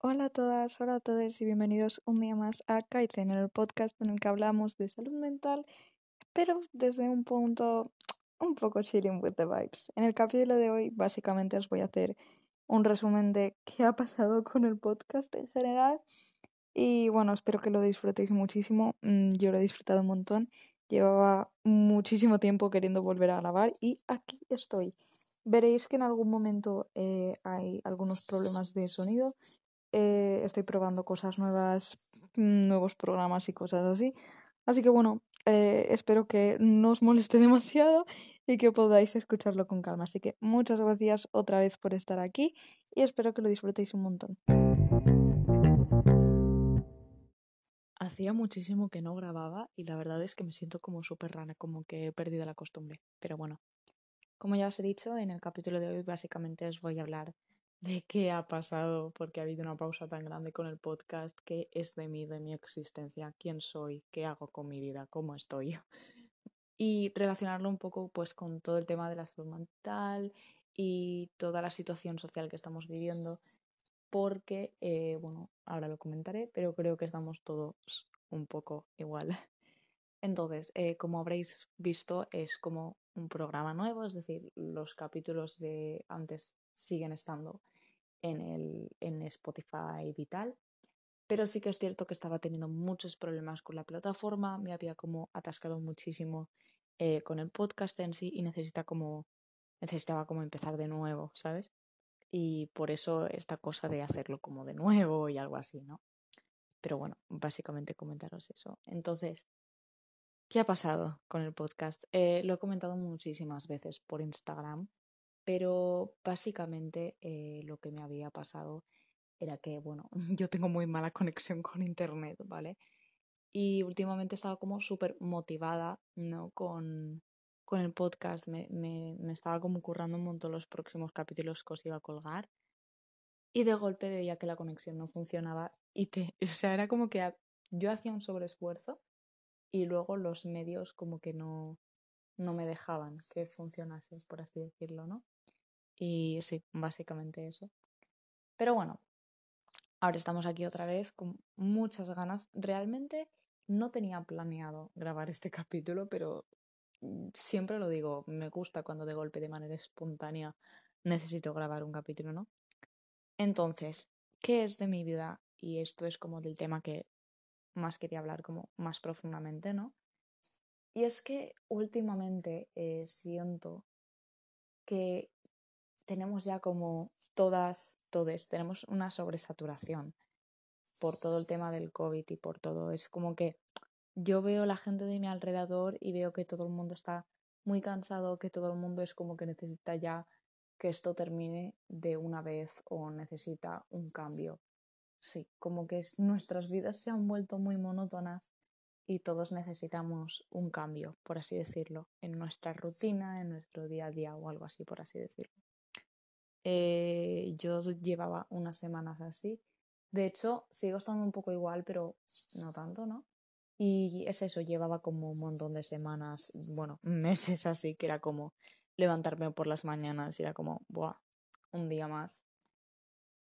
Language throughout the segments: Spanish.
Hola a todas, hola a todos y bienvenidos un día más a Kaizen, el podcast en el que hablamos de salud mental, pero desde un punto un poco chilling with the vibes. En el capítulo de hoy básicamente os voy a hacer un resumen de qué ha pasado con el podcast en general y bueno, espero que lo disfrutéis muchísimo. Mm, yo lo he disfrutado un montón. Llevaba muchísimo tiempo queriendo volver a grabar y aquí estoy. Veréis que en algún momento eh, hay algunos problemas de sonido eh, estoy probando cosas nuevas, mm, nuevos programas y cosas así. Así que bueno, eh, espero que no os moleste demasiado y que podáis escucharlo con calma. Así que muchas gracias otra vez por estar aquí y espero que lo disfrutéis un montón. Hacía muchísimo que no grababa y la verdad es que me siento como súper rana, como que he perdido la costumbre. Pero bueno, como ya os he dicho, en el capítulo de hoy básicamente os voy a hablar de qué ha pasado, porque ha habido una pausa tan grande con el podcast, qué es de mí, de mi existencia, quién soy, qué hago con mi vida, cómo estoy. Y relacionarlo un poco pues con todo el tema de la salud mental y toda la situación social que estamos viviendo, porque, eh, bueno, ahora lo comentaré, pero creo que estamos todos un poco igual. Entonces, eh, como habréis visto, es como un programa nuevo, es decir, los capítulos de antes siguen estando en, el, en Spotify Vital. Pero sí que es cierto que estaba teniendo muchos problemas con la plataforma, me había como atascado muchísimo eh, con el podcast en sí y necesita como, necesitaba como empezar de nuevo, ¿sabes? Y por eso esta cosa de hacerlo como de nuevo y algo así, ¿no? Pero bueno, básicamente comentaros eso. Entonces, ¿qué ha pasado con el podcast? Eh, lo he comentado muchísimas veces por Instagram pero básicamente eh, lo que me había pasado era que, bueno, yo tengo muy mala conexión con Internet, ¿vale? Y últimamente estaba como súper motivada, ¿no? Con, con el podcast, me, me, estaba como currando un montón los próximos capítulos que os iba a colgar. Y de golpe veía que la conexión no funcionaba y te, o sea, era como que yo hacía un sobreesfuerzo y luego los medios como que no, no me dejaban que funcionase, por así decirlo, ¿no? Y sí, básicamente eso. Pero bueno, ahora estamos aquí otra vez con muchas ganas. Realmente no tenía planeado grabar este capítulo, pero mm, siempre lo digo, me gusta cuando de golpe, de manera espontánea, necesito grabar un capítulo, ¿no? Entonces, ¿qué es de mi vida? Y esto es como del tema que más quería hablar como más profundamente, ¿no? Y es que últimamente eh, siento que tenemos ya como todas, todes, tenemos una sobresaturación por todo el tema del COVID y por todo. Es como que yo veo la gente de mi alrededor y veo que todo el mundo está muy cansado, que todo el mundo es como que necesita ya que esto termine de una vez o necesita un cambio. Sí, como que nuestras vidas se han vuelto muy monótonas y todos necesitamos un cambio, por así decirlo, en nuestra rutina, en nuestro día a día o algo así, por así decirlo. Eh, yo llevaba unas semanas así. De hecho, sigo estando un poco igual, pero no tanto, ¿no? Y es eso, llevaba como un montón de semanas, bueno, meses así, que era como levantarme por las mañanas y era como, buah, un día más.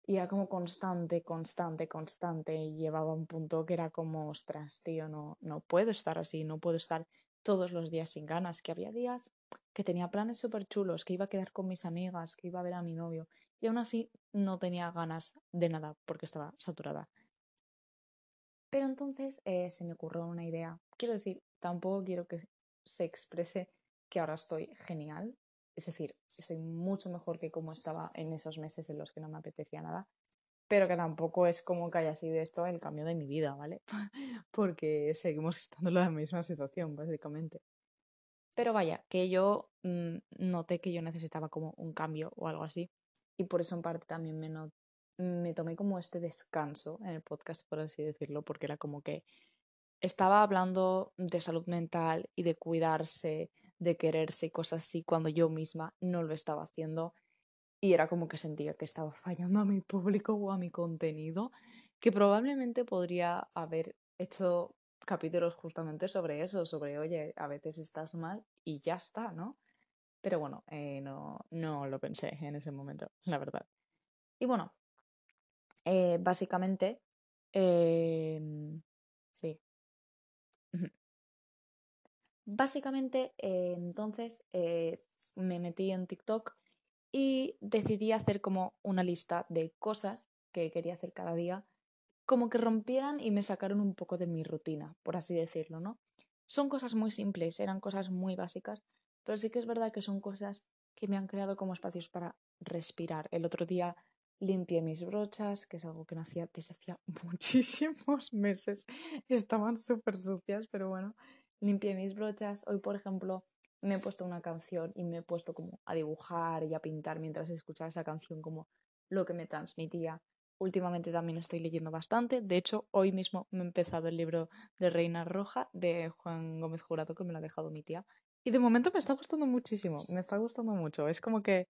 Y era como constante, constante, constante. Y llevaba un punto que era como, ostras, tío, no, no puedo estar así, no puedo estar todos los días sin ganas. Que había días que tenía planes súper chulos, que iba a quedar con mis amigas, que iba a ver a mi novio, y aún así no tenía ganas de nada porque estaba saturada. Pero entonces eh, se me ocurrió una idea. Quiero decir, tampoco quiero que se exprese que ahora estoy genial. Es decir, estoy mucho mejor que como estaba en esos meses en los que no me apetecía nada. Pero que tampoco es como que haya sido esto el cambio de mi vida, ¿vale? Porque seguimos estando en la misma situación, básicamente. Pero vaya, que yo mm, noté que yo necesitaba como un cambio o algo así. Y por eso en parte también me, me tomé como este descanso en el podcast, por así decirlo, porque era como que estaba hablando de salud mental y de cuidarse, de quererse y cosas así cuando yo misma no lo estaba haciendo. Y era como que sentía que estaba fallando a mi público o a mi contenido, que probablemente podría haber hecho capítulos justamente sobre eso, sobre, oye, a veces estás mal y ya está, ¿no? Pero bueno, eh, no, no lo pensé en ese momento, la verdad. Y bueno, eh, básicamente, em, sí. Básicamente, eh, entonces eh, me metí en TikTok y decidí hacer como una lista de cosas que quería hacer cada día, como que rompieran y me sacaron un poco de mi rutina, por así decirlo, ¿no? Son cosas muy simples, eran cosas muy básicas, pero sí que es verdad que son cosas que me han creado como espacios para respirar. El otro día limpié mis brochas, que es algo que no hacía desde hacía muchísimos meses. Estaban súper sucias, pero bueno, limpié mis brochas. Hoy, por ejemplo, me he puesto una canción y me he puesto como a dibujar y a pintar mientras escuchaba esa canción como lo que me transmitía. Últimamente también estoy leyendo bastante. De hecho, hoy mismo me he empezado el libro de Reina Roja de Juan Gómez Jurado, que me lo ha dejado mi tía. Y de momento me está gustando muchísimo, me está gustando mucho. Es como que,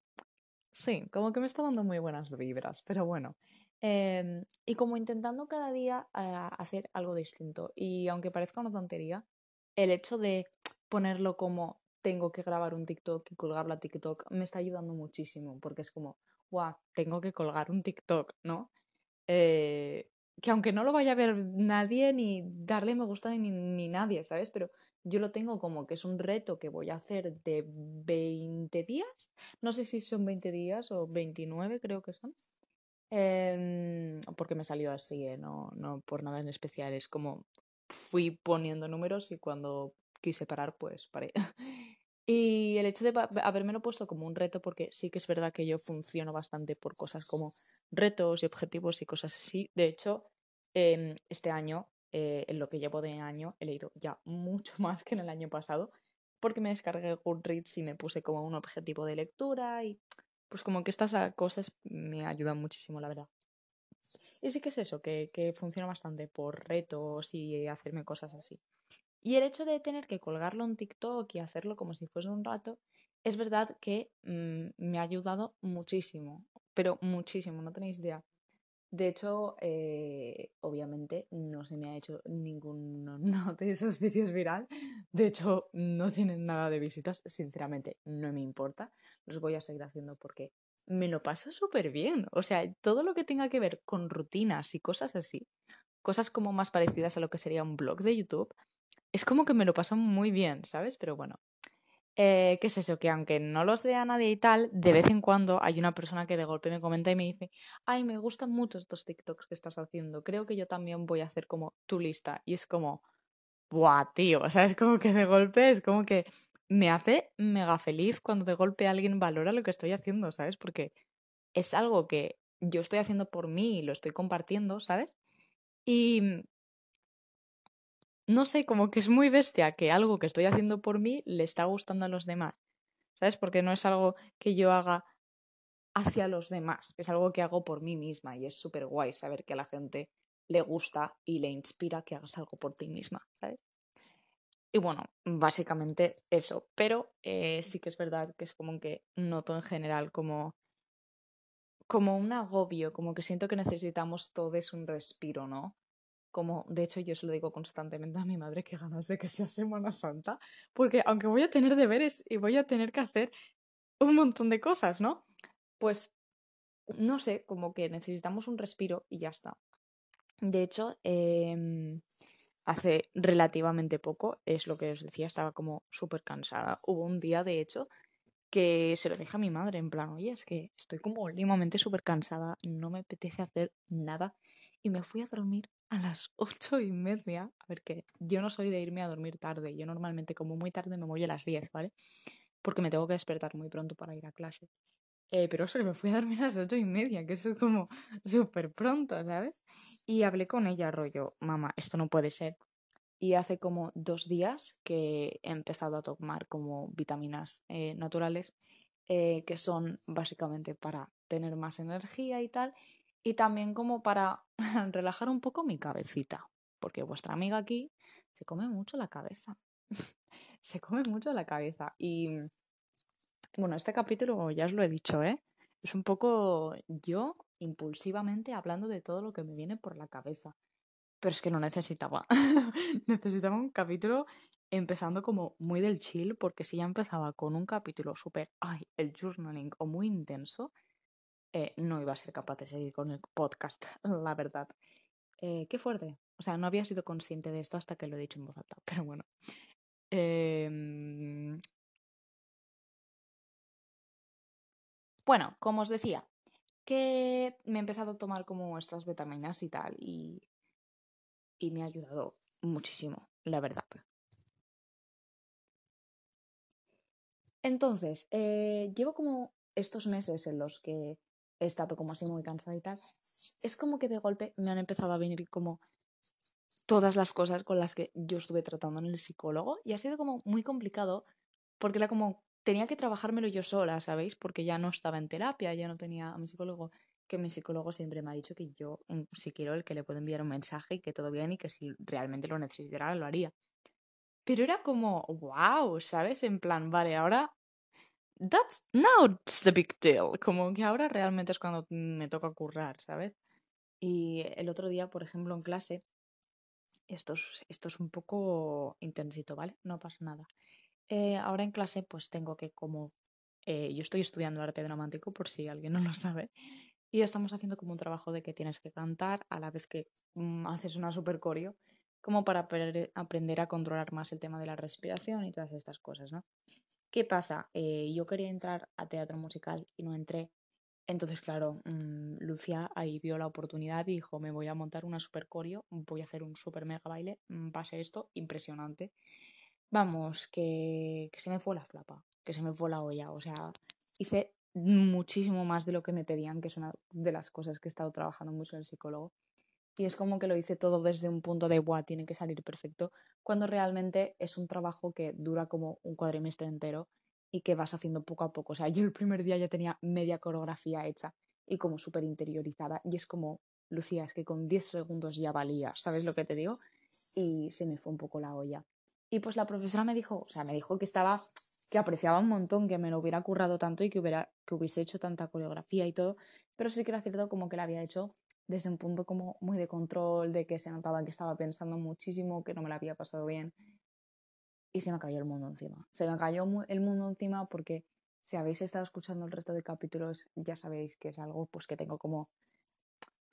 sí, como que me está dando muy buenas vibras, pero bueno. Em, y como intentando cada día eh, hacer algo distinto. Y aunque parezca una tontería, el hecho de ponerlo como tengo que grabar un TikTok y colgarlo a TikTok me está ayudando muchísimo, porque es como, guau, tengo que colgar un TikTok, ¿no? Eh, que aunque no lo vaya a ver nadie, ni darle me gusta ni, ni nadie, ¿sabes? Pero yo lo tengo como que es un reto que voy a hacer de 20 días. No sé si son 20 días o 29, creo que son. Eh, porque me salió así, ¿eh? no, no por nada en especial. Es como fui poniendo números y cuando quise parar, pues paré. Y el hecho de lo puesto como un reto, porque sí que es verdad que yo funciono bastante por cosas como retos y objetivos y cosas así. De hecho, eh, este año eh, en lo que llevo de año he leído ya mucho más que en el año pasado, porque me descargué Goodreads y me puse como un objetivo de lectura y pues como que estas cosas me ayudan muchísimo, la verdad. Y sí que es eso, que, que funciona bastante por retos y hacerme cosas así. Y el hecho de tener que colgarlo en TikTok y hacerlo como si fuese un rato, es verdad que mm, me ha ayudado muchísimo, pero muchísimo, no tenéis idea. De hecho, eh, obviamente no se me ha hecho ninguno de esos vídeos viral. De hecho, no tienen nada de visitas. Sinceramente, no me importa. Los voy a seguir haciendo porque me lo paso súper bien. O sea, todo lo que tenga que ver con rutinas y cosas así, cosas como más parecidas a lo que sería un blog de YouTube, es como que me lo paso muy bien, ¿sabes? Pero bueno, eh, ¿qué es eso? Que aunque no lo sea nadie y tal, de vez en cuando hay una persona que de golpe me comenta y me dice, ay, me gustan mucho estos TikToks que estás haciendo, creo que yo también voy a hacer como tu lista. Y es como, buah, tío, o sea, es como que de golpe es como que me hace mega feliz cuando de golpe alguien valora lo que estoy haciendo, ¿sabes? Porque es algo que yo estoy haciendo por mí y lo estoy compartiendo, ¿sabes? Y no sé, como que es muy bestia que algo que estoy haciendo por mí le está gustando a los demás. ¿Sabes? Porque no es algo que yo haga hacia los demás, es algo que hago por mí misma y es súper guay saber que a la gente le gusta y le inspira que hagas algo por ti misma, ¿sabes? Y bueno, básicamente eso, pero eh, sí que es verdad que es como que noto en general como, como un agobio, como que siento que necesitamos todos un respiro, ¿no? Como de hecho yo se lo digo constantemente a mi madre que ganas de que sea Semana Santa, porque aunque voy a tener deberes y voy a tener que hacer un montón de cosas, ¿no? Pues no sé, como que necesitamos un respiro y ya está. De hecho, eh, hace relativamente poco, es lo que os decía, estaba como súper cansada. Hubo un día, de hecho, que se lo dije a mi madre, en plan, oye, es que estoy como últimamente súper cansada, no me apetece hacer nada. Y me fui a dormir a las ocho y media. A ver, que yo no soy de irme a dormir tarde. Yo normalmente, como muy tarde, me voy a las diez, ¿vale? Porque me tengo que despertar muy pronto para ir a clase. Eh, pero eso, me fui a dormir a las ocho y media, que eso es como súper pronto, ¿sabes? Y hablé con ella, rollo, mamá, esto no puede ser. Y hace como dos días que he empezado a tomar como vitaminas eh, naturales, eh, que son básicamente para tener más energía y tal y también como para relajar un poco mi cabecita, porque vuestra amiga aquí se come mucho la cabeza. se come mucho la cabeza. Y bueno, este capítulo ya os lo he dicho, ¿eh? Es un poco yo impulsivamente hablando de todo lo que me viene por la cabeza. Pero es que no necesitaba. necesitaba un capítulo empezando como muy del chill, porque si ya empezaba con un capítulo súper, ay, el journaling o muy intenso, eh, no iba a ser capaz de seguir con el podcast, la verdad. Eh, qué fuerte. O sea, no había sido consciente de esto hasta que lo he dicho en voz alta, pero bueno. Em, bueno, como os decía, que me he empezado a tomar como estas vitaminas y tal, y, y me ha ayudado muchísimo, la verdad. Entonces, eh, llevo como estos meses en los que he como así muy cansada y tal, es como que de golpe me han empezado a venir como todas las cosas con las que yo estuve tratando en el psicólogo y ha sido como muy complicado porque era como tenía que trabajármelo yo sola, ¿sabéis? Porque ya no estaba en terapia, ya no tenía a mi psicólogo, que mi psicólogo siempre me ha dicho que yo, si quiero, el que le puedo enviar un mensaje y que todo bien y que si realmente lo necesitara, lo haría. Pero era como, wow, ¿sabes? En plan, vale, ahora that's now it's the big deal. Como que ahora realmente es cuando me toca currar, ¿sabes? Y el otro día, por ejemplo, en clase, esto es, esto es un poco intensito, ¿vale? No pasa nada. Eh, ahora en clase, pues tengo que como... Eh, yo estoy estudiando arte dramático, por si alguien no lo sabe, y estamos haciendo como un trabajo de que tienes que cantar a la vez que mm, haces una super coreo, como para aprender a controlar más el tema de la respiración y todas estas cosas, ¿no? ¿Qué pasa? Eh, yo quería entrar a teatro musical y no entré. Entonces, claro, mmm, Lucia ahí vio la oportunidad y dijo, me voy a montar una super coreo, voy a hacer un super mega baile, mm, va a ser esto impresionante. Vamos, que, que se me fue la flapa, que se me fue la olla. O sea, hice muchísimo más de lo que me pedían, que es una de las cosas que he estado trabajando mucho en el psicólogo. Y es como que lo hice todo desde un punto de, guau, tiene que salir perfecto, cuando realmente es un trabajo que dura como un cuadrimestre entero y que vas haciendo poco a poco. O sea, yo el primer día ya tenía media coreografía hecha y como súper interiorizada. Y es como, Lucía, es que con 10 segundos ya valía, ¿sabes lo que te digo? Y se me fue un poco la olla. Y pues la profesora me dijo, o sea, me dijo que estaba, que apreciaba un montón que me lo hubiera currado tanto y que, hubiera, que hubiese hecho tanta coreografía y todo, pero sí que era cierto como que la había hecho desde un punto como muy de control, de que se notaba que estaba pensando muchísimo, que no me la había pasado bien. Y se me cayó el mundo encima. Se me cayó el mundo encima porque si habéis estado escuchando el resto de capítulos, ya sabéis que es algo pues que tengo como...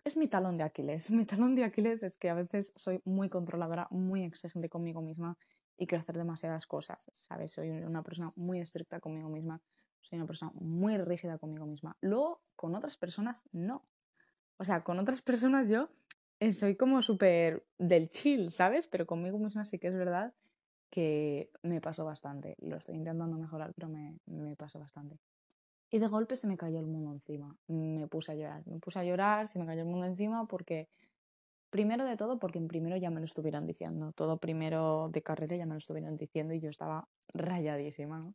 Es mi talón de Aquiles. Mi talón de Aquiles es que a veces soy muy controladora, muy exigente conmigo misma y quiero hacer demasiadas cosas, ¿sabes? Soy una persona muy estricta conmigo misma, soy una persona muy rígida conmigo misma. Luego, con otras personas, no. O sea, con otras personas yo eh, soy como súper del chill, ¿sabes? Pero conmigo misma sí que es verdad que me pasó bastante. Lo estoy intentando mejorar, pero me, me pasó bastante. Y de golpe se me cayó el mundo encima. Me puse a llorar. Me puse a llorar, se me cayó el mundo encima porque, primero de todo, porque en primero ya me lo estuvieron diciendo. Todo primero de carrera ya me lo estuvieron diciendo y yo estaba rayadísima, ¿no?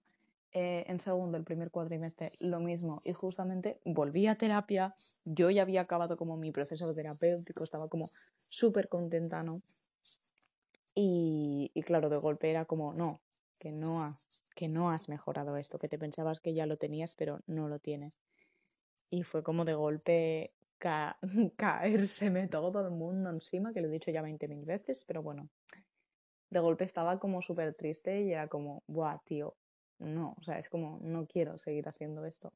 Eh, en segundo, el primer cuatrimestre, lo mismo. Y justamente volví a terapia. Yo ya había acabado como mi proceso terapéutico, estaba como súper contenta, ¿no? Y, y, claro, de golpe era como, no, que no, has, que no has mejorado esto, que te pensabas que ya lo tenías, pero no lo tienes. Y fue como de golpe ca caérseme todo el mundo encima, que lo he dicho ya 20.000 veces, pero bueno, de golpe estaba como súper triste y era como, buah, tío, no, o sea, es como, no quiero seguir haciendo esto.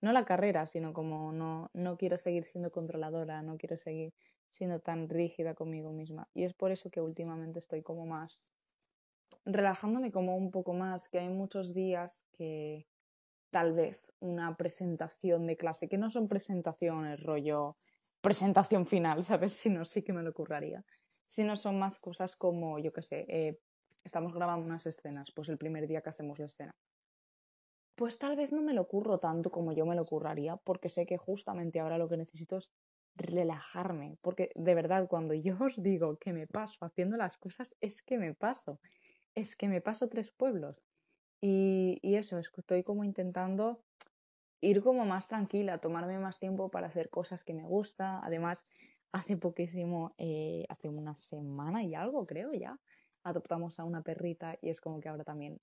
No la carrera, sino como no, no quiero seguir siendo controladora, no quiero seguir siendo tan rígida conmigo misma. Y es por eso que últimamente estoy como más relajándome como un poco más, que hay muchos días que tal vez una presentación de clase, que no son presentaciones, rollo presentación final, ¿sabes? Sino sí que me lo curraría. Sino son más cosas como, yo qué sé, eh, estamos grabando unas escenas, pues el primer día que hacemos la escena. Pues tal vez no me lo curro tanto como yo me lo curraría, porque sé que justamente ahora lo que necesito es relajarme, porque de verdad cuando yo os digo que me paso haciendo las cosas, es que me paso, es que me paso tres pueblos. Y, y eso, estoy como intentando ir como más tranquila, tomarme más tiempo para hacer cosas que me gusta. Además, hace poquísimo, eh, hace una semana y algo creo ya, adoptamos a una perrita y es como que ahora también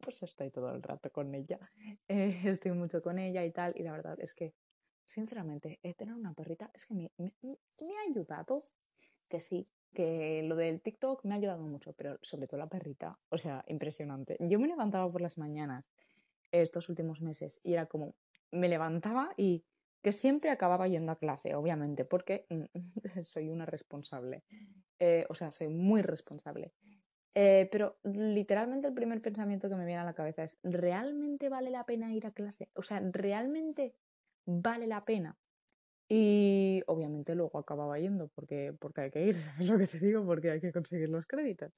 pues estoy todo el rato con ella, eh, estoy mucho con ella y tal, y la verdad es que, sinceramente, eh, tener una perrita es que me, me, ha ayudado, que sí, que lo del TikTok me ha ayudado mucho, pero sobre todo la perrita, o sea, impresionante. Yo me levantaba por las mañanas estos últimos meses y era como, me levantaba y que siempre acababa yendo a clase, obviamente, porque soy una responsable. Eh, o sea, soy muy responsable. Eh, pero literalmente el primer pensamiento que me viene a la cabeza es, ¿realmente vale la pena ir a clase? O sea, ¿realmente vale la pena? Y obviamente luego acababa yendo porque, porque hay que ir, ¿sabes lo que te digo? Porque hay que conseguir los créditos.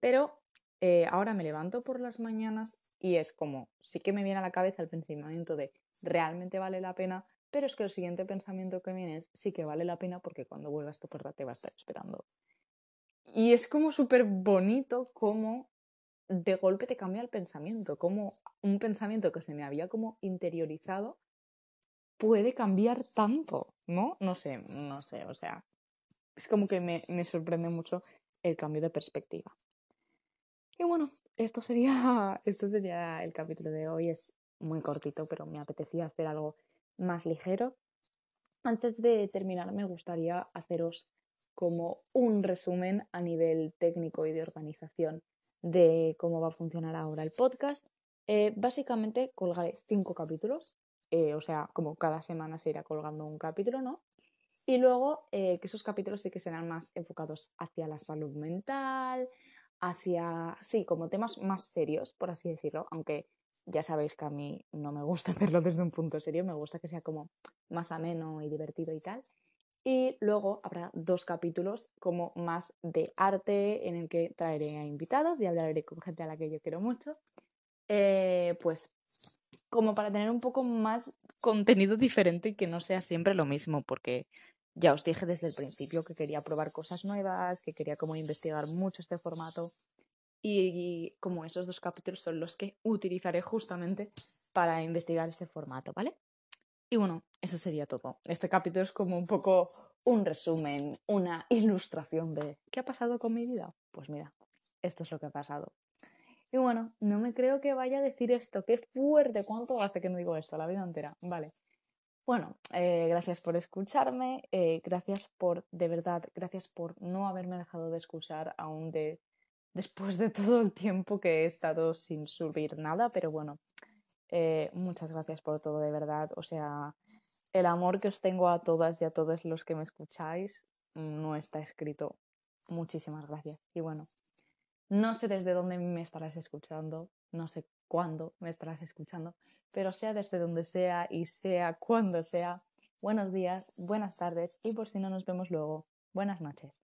Pero eh, ahora me levanto por las mañanas y es como, sí que me viene a la cabeza el pensamiento de, ¿realmente vale la pena? Pero es que el siguiente pensamiento que viene es, sí que vale la pena porque cuando vuelvas tu perra te va a estar esperando. Y es como súper bonito como de golpe te cambia el pensamiento, como un pensamiento que se me había como interiorizado puede cambiar tanto, ¿no? No sé, no sé, o sea, es como que me, me sorprende mucho el cambio de perspectiva. Y bueno, esto sería, esto sería el capítulo de hoy. Es muy cortito, pero me apetecía hacer algo más ligero. Antes de terminar, me gustaría haceros como un resumen a nivel técnico y de organización de cómo va a funcionar ahora el podcast. Eh, básicamente colgaré cinco capítulos, eh, o sea, como cada semana se irá colgando un capítulo, ¿no? Y luego eh, que esos capítulos sí que serán más enfocados hacia la salud mental, hacia, sí, como temas más serios, por así decirlo, aunque ya sabéis que a mí no me gusta hacerlo desde un punto serio, me gusta que sea como más ameno y divertido y tal. Y luego habrá dos capítulos como más de arte en el que traeré a invitados y hablaré con gente a la que yo quiero mucho. Eh, pues como para tener un poco más contenido diferente y que no sea siempre lo mismo, porque ya os dije desde el principio que quería probar cosas nuevas, que quería como investigar mucho este formato y, como esos dos capítulos son los que utilizaré justamente para investigar ese formato, ¿vale? Y bueno, eso sería todo. Este capítulo es como un poco un resumen, una ilustración de ¿qué ha pasado con mi vida? Pues mira, esto es lo que ha pasado. Y bueno, no me creo que vaya a decir esto. Qué fuerte. ¿Cuánto hace que no digo esto? La vida entera. Vale. Bueno, eh, gracias por escucharme. Eh, gracias por, de verdad, gracias por no haberme dejado de escuchar aún de, después de todo el tiempo que he estado sin subir nada. Pero bueno, eh, muchas gracias por todo, de verdad. O sea, el amor que os tengo a todas y a todos los que me escucháis no está escrito. Muchísimas gracias. Y bueno, no sé desde dónde me estarás escuchando, no sé cuándo me estarás escuchando, pero sea desde donde sea y sea cuando sea. Buenos días, buenas tardes y por si no nos vemos luego, buenas noches.